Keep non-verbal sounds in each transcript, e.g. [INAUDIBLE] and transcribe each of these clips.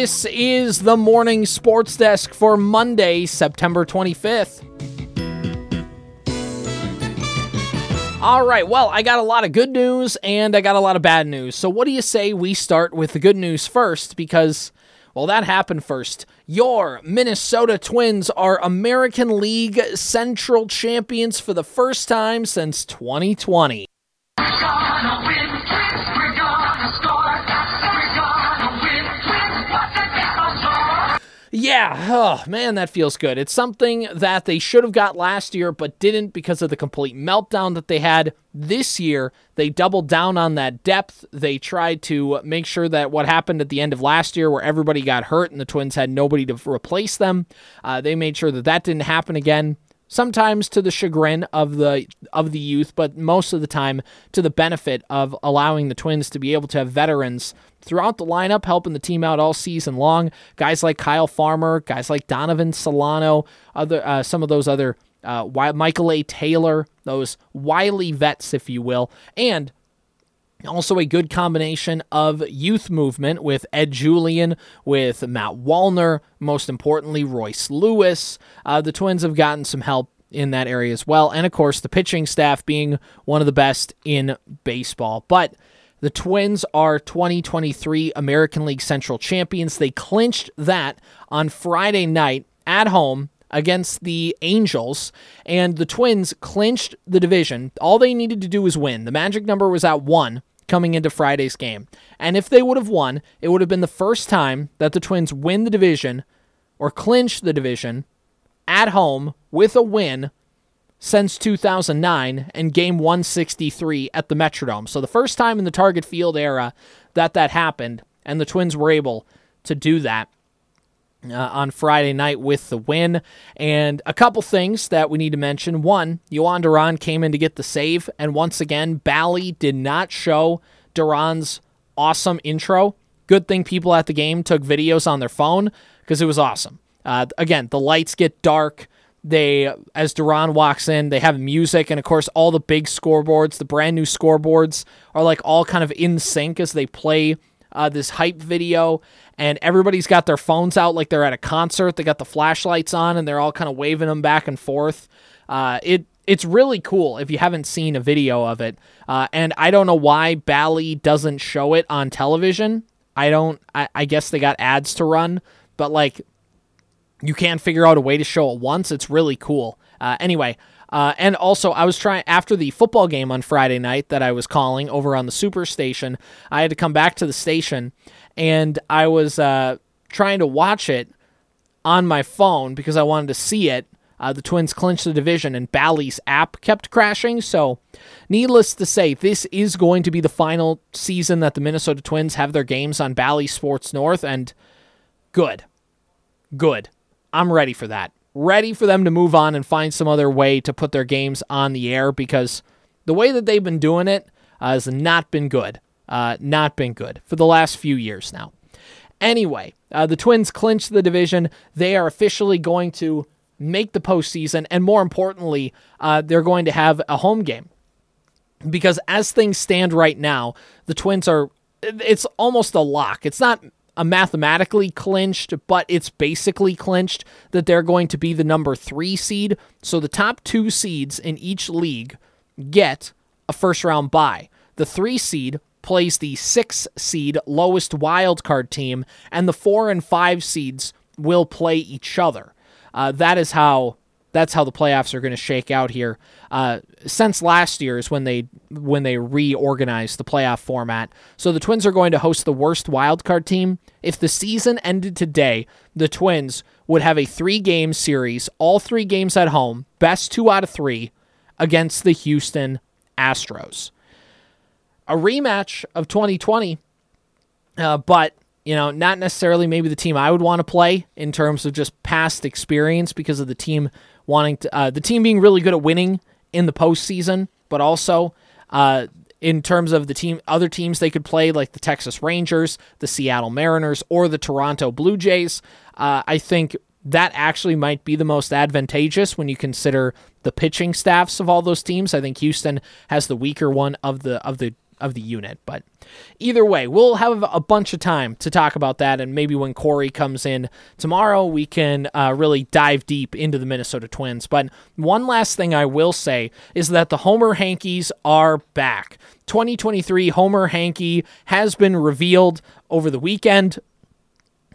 This is the morning sports desk for Monday, September 25th. All right, well, I got a lot of good news and I got a lot of bad news. So, what do you say we start with the good news first? Because, well, that happened first. Your Minnesota Twins are American League Central champions for the first time since 2020. Yeah, oh man, that feels good. It's something that they should have got last year, but didn't because of the complete meltdown that they had this year. They doubled down on that depth. They tried to make sure that what happened at the end of last year, where everybody got hurt and the Twins had nobody to replace them, uh, they made sure that that didn't happen again. Sometimes to the chagrin of the of the youth, but most of the time to the benefit of allowing the Twins to be able to have veterans throughout the lineup, helping the team out all season long. Guys like Kyle Farmer, guys like Donovan Solano, other uh, some of those other uh, Michael A. Taylor, those wily vets, if you will, and also, a good combination of youth movement with Ed Julien, with Matt Wallner, most importantly, Royce Lewis. Uh, the Twins have gotten some help in that area as well. And of course, the pitching staff being one of the best in baseball. But the Twins are 2023 American League Central champions. They clinched that on Friday night at home against the Angels, and the Twins clinched the division. All they needed to do was win. The magic number was at one coming into Friday's game. And if they would have won, it would have been the first time that the Twins win the division or clinch the division at home with a win since 2009 and game 163 at the Metrodome. So the first time in the Target Field era that that happened, and the Twins were able to do that uh, on Friday night with the win. And a couple things that we need to mention. One, Jhoan Duran came in to get the save, and once again, Bally did not show Duran's awesome intro. Good thing people at the game took videos on their phone because it was awesome. Uh, again, the lights get dark. They, as Duran walks in, they have music, and of course, all the big scoreboards, the brand new scoreboards, are like all kind of in sync as they play uh, this hype video, and everybody's got their phones out like they're at a concert. They got the flashlights on, and they're all kind of waving them back and forth. Uh, it it's really cool if you haven't seen a video of it. Uh, and I don't know why Bally doesn't show it on television. I don't. I, I guess they got ads to run, but like you can't figure out a way to show it once. It's really cool. Uh, anyway, uh, and also I was trying after the football game on Friday night that I was calling over on the Super Station. I had to come back to the station, and I was uh, trying to watch it on my phone because I wanted to see it. Uh, the Twins clinched the division, and Bally's app kept crashing. So, needless to say, this is going to be the final season that the Minnesota Twins have their games on Bally Sports North, and good good. I'm ready for that. Ready for them to move on and find some other way to put their games on the air because the way that they've been doing it uh, has not been good. Uh, not been good for the last few years now. Anyway, uh, the Twins clinched the division. They are officially going to make the postseason, and more importantly, uh, they're going to have a home game because as things stand right now, the Twins are it's almost a lock. It's not a mathematically clinched, but it's basically clinched that they're going to be the number 3 seed. So the top 2 seeds in each league get a first round bye. The 3 seed plays the 6 seed lowest wild card team and the 4 and 5 seeds will play each other. Uh, that is how that's how the playoffs are going to shake out here. Uh, since last year is when they when they reorganized the playoff format. So the Twins are going to host the worst wild card team. If the season ended today, the Twins would have a three game series, all three games at home, best two out of three, against the Houston Astros. A rematch of 2020, uh, but you know, not necessarily maybe the team I would want to play in terms of just past experience because of the team wanting to, uh, the team being really good at winning in the postseason, but also uh, in terms of the team, other teams they could play like the Texas Rangers, the Seattle Mariners, or the Toronto Blue Jays. Uh, I think that actually might be the most advantageous when you consider the pitching staffs of all those teams. I think Houston has the weaker one of the of the of the unit. But either way, we'll have a bunch of time to talk about that, and maybe when Corey comes in tomorrow, we can uh, really dive deep into the Minnesota Twins. But one last thing I will say is that the Homer Hankies are back. 2023 Homer Hanky has been revealed over the weekend.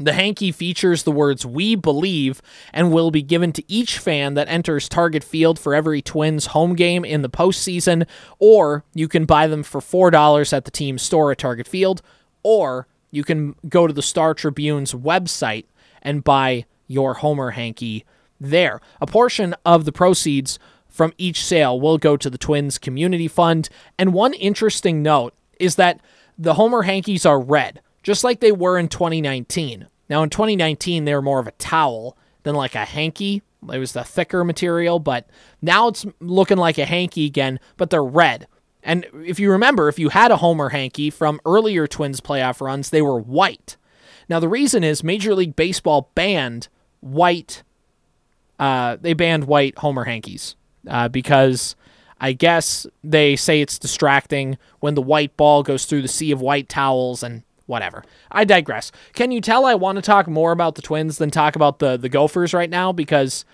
The hanky features the words We Believe and will be given to each fan that enters Target Field for every Twins home game in the postseason, or you can buy them for $4 at the team store at Target Field, or you can go to the Star Tribune's website and buy your Homer hanky there. A portion of the proceeds from each sale will go to the Twins Community Fund. And one interesting note is that the Homer hankies are red just like they were in 2019. Now, in 2019, they were more of a towel than like a hanky. It was the thicker material, but now it's looking like a hanky again, but they're red. And if you remember, if you had a Homer hanky from earlier Twins playoff runs, they were white. Now, the reason is Major League Baseball banned white, uh, they banned white Homer hankies uh, because I guess they say it's distracting when the white ball goes through the sea of white towels and whatever. I digress. Can you tell I want to talk more about the Twins than talk about the the Gophers right now because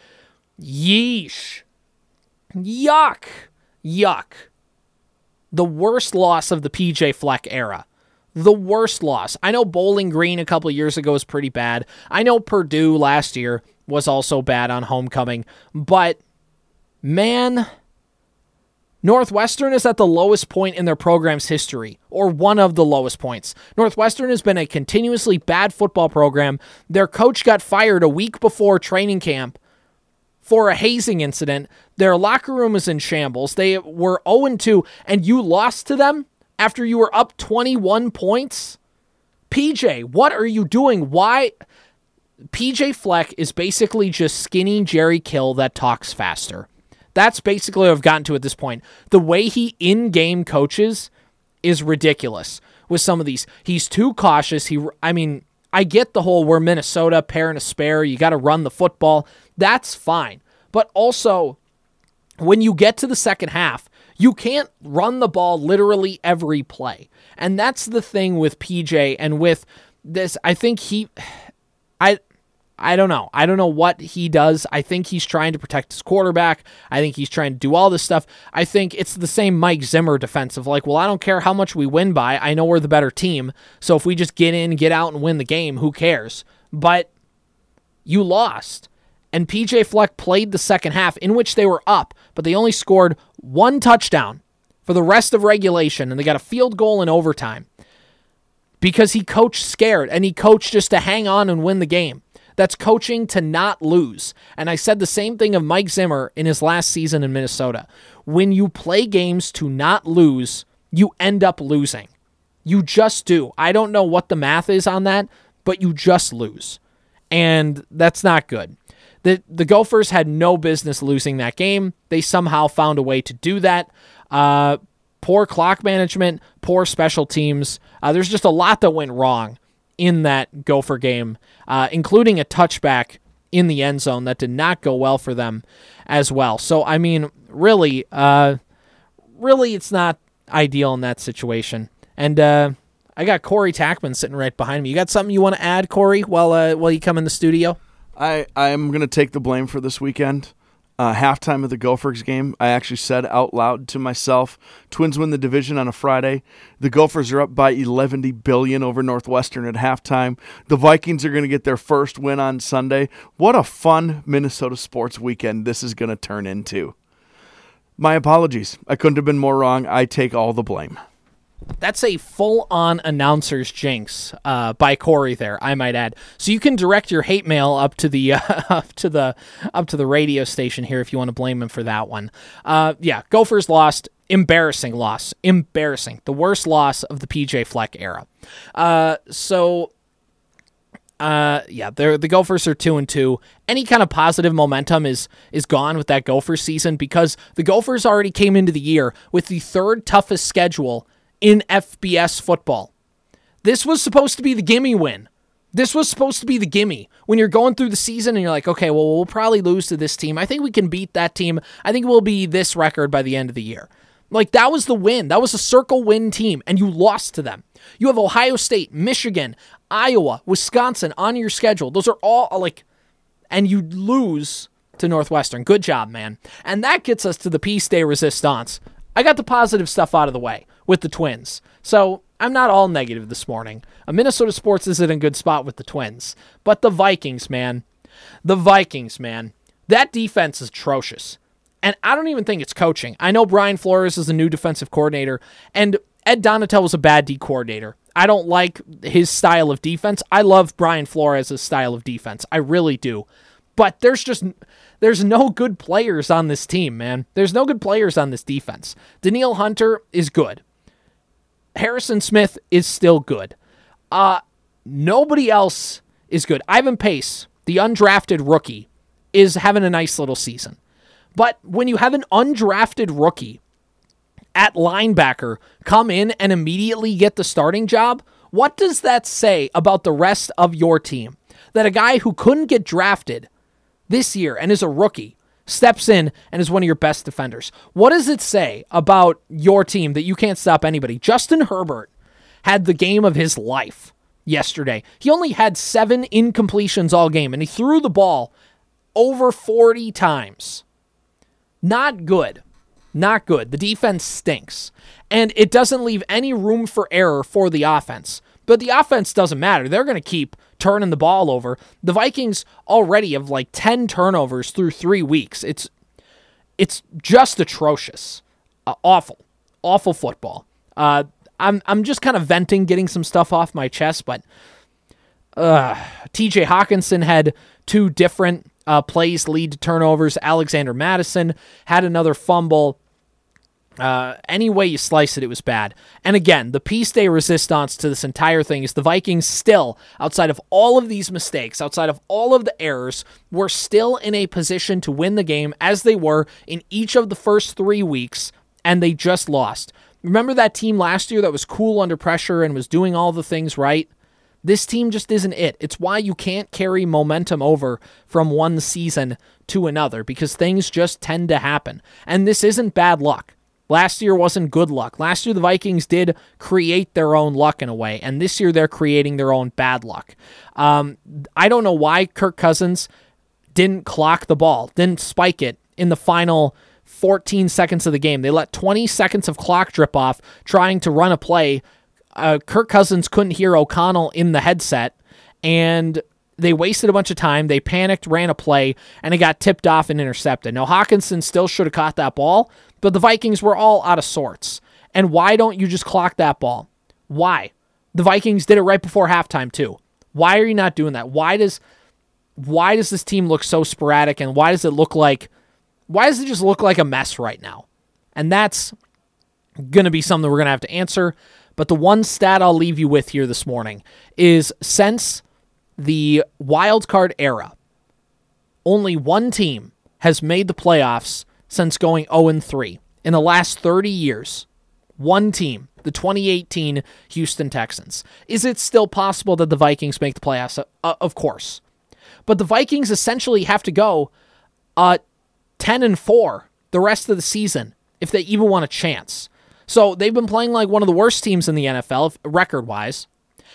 yeesh. Yuck. Yuck. The worst loss of the PJ Fleck era. The worst loss. I know Bowling Green a couple years ago was pretty bad. I know Purdue last year was also bad on homecoming, but man, Northwestern is at the lowest point in their program's history, or one of the lowest points. Northwestern has been a continuously bad football program. Their coach got fired a week before training camp for a hazing incident. Their locker room is in shambles. They were 0 2, and you lost to them after you were up 21 points? PJ, what are you doing? Why? PJ Fleck is basically just skinny Jerry Kill that talks faster. That's basically what I've gotten to at this point. The way he in game coaches is ridiculous with some of these. He's too cautious. He, I mean, I get the whole we're Minnesota, pair and a spare. You got to run the football. That's fine. But also, when you get to the second half, you can't run the ball literally every play. And that's the thing with PJ and with this. I think he, [SIGHS] I, I don't know. I don't know what he does. I think he's trying to protect his quarterback. I think he's trying to do all this stuff. I think it's the same Mike Zimmer defensive. Like, well, I don't care how much we win by. I know we're the better team. So if we just get in, get out, and win the game, who cares? But you lost. And PJ Fleck played the second half in which they were up, but they only scored one touchdown for the rest of regulation, and they got a field goal in overtime because he coached scared and he coached just to hang on and win the game. That's coaching to not lose. And I said the same thing of Mike Zimmer in his last season in Minnesota. When you play games to not lose, you end up losing. You just do. I don't know what the math is on that, but you just lose. And that's not good. The the Gophers had no business losing that game. They somehow found a way to do that. Uh, poor clock management, poor special teams. Uh, there's just a lot that went wrong in that Gopher game, uh, including a touchback in the end zone that did not go well for them as well. So, I mean, really, uh, really, it's not ideal in that situation. And uh, I got Corey Tackman sitting right behind me. You got something you want to add, Corey, while uh, while you come in the studio? I I'm gonna take the blame for this weekend. Uh, halftime of the Gophers game, I actually said out loud to myself, "Twins win the division on a Friday. The Gophers are up by 11 billion over Northwestern at halftime. The Vikings are going to get their first win on Sunday. What a fun Minnesota sports weekend this is going to turn into." My apologies. I couldn't have been more wrong. I take all the blame. That's a full on announcer's jinx uh, by Corey there, I might add. So you can direct your hate mail up to the [LAUGHS] uh, up to the up to the radio station here if you want to blame him for that one. Uh, yeah, Gophers lost. Embarrassing loss. Embarrassing. The worst loss of the PJ Fleck era. Uh, so uh, yeah, they're, the Gophers are two and two. Any kind of positive momentum is is gone with that Gophers season because the Gophers already came into the year with the third toughest schedule in FBS football. This was supposed to be the gimme win. This was supposed to be the gimme when you're going through the season and you're like, okay, well, we'll probably lose to this team. I think we can beat that team. I think we'll be this record by the end of the year. Like that was the win. That was a circle win team, and you lost to them. You have Ohio State, Michigan, Iowa, Wisconsin on your schedule. Those are all uh, like, and you lose to Northwestern. Good job, man. And that gets us to the Peace Day Resistance. I got the positive stuff out of the way with the Twins. So I'm not all negative this morning. Minnesota Sports isn't in a good spot with the Twins. But the Vikings, man. The Vikings, man. That defense is atrocious. And I don't even think it's coaching. I know Brian Flores is the new defensive coordinator, and Ed Donatell was a bad D coordinator. I don't like his style of defense. I love Brian Flores' style of defense. I really do. But there's just there's no good players on this team, man. There's no good players on this defense. Danielle Hunter is good. Harrison Smith is still good. Uh nobody else is good. Ivan Pace, the undrafted rookie, is having a nice little season. But when you have an undrafted rookie at linebacker come in and immediately get the starting job, what does that say about the rest of your team? That a guy who couldn't get drafted this year and is a rookie steps in and is one of your best defenders. What does it say about your team that you can't stop anybody? Justin Herbert had the game of his life yesterday. He only had seven incompletions all game, and he threw the ball over 40 times. Not good. Not good. The defense stinks. And it doesn't leave any room for error for the offense. But the offense doesn't matter. They're going to keep turning the ball over. The Vikings already have like 10 turnovers through 3 weeks. It's it's just atrocious. Uh, awful. Awful football. Uh, I'm I'm just kind of venting, getting some stuff off my chest, but uh, TJ Hockenson had two different uh, plays lead to turnovers. Alexander Mattison had another fumble. Uh, any way you slice it, it was bad. And again, the Peace Day resistance to this entire thing is the Vikings still, outside of all of these mistakes, outside of all of the errors, were still in a position to win the game as they were in each of the first three weeks, and they just lost. Remember that team last year that was cool under pressure and was doing all the things right? This team just isn't it. It's why you can't carry momentum over from one season to another because things just tend to happen. And this isn't bad luck. Last year wasn't good luck. Last year, the Vikings did create their own luck in a way, and this year they're creating their own bad luck. Um, I don't know why Kirk Cousins didn't clock the ball, didn't spike it in the final 14 seconds of the game. They let 20 seconds of clock drip off trying to run a play. Uh, Kirk Cousins couldn't hear O'Connell in the headset, and they wasted a bunch of time. They panicked, ran a play, and it got tipped off and intercepted. Now, Hockenson still should have caught that ball, but the Vikings were all out of sorts. And why don't you just clock that ball? Why? The Vikings did it right before halftime too. Why are you not doing that? Why does why does this team look so sporadic and why does it look like why does it just look like a mess right now? And that's going to be something we're going to have to answer. But the one stat I'll leave you with here this morning is since the wild card era, only one team has made the playoffs since going 0 3 in the last 30 years. One team, the 2018 Houston Texans. Is it still possible that the Vikings make the playoffs? Uh, of course. But the Vikings essentially have to go uh, 10 and 4 the rest of the season if they even want a chance. So they've been playing like one of the worst teams in the NFL record wise.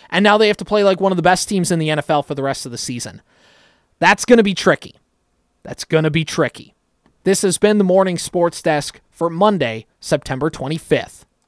And now they have to play like one of the best teams in the NFL for the rest of the season. That's going to be tricky. That's going to be tricky. This has been the Morning Sports Desk for Monday, September 25th.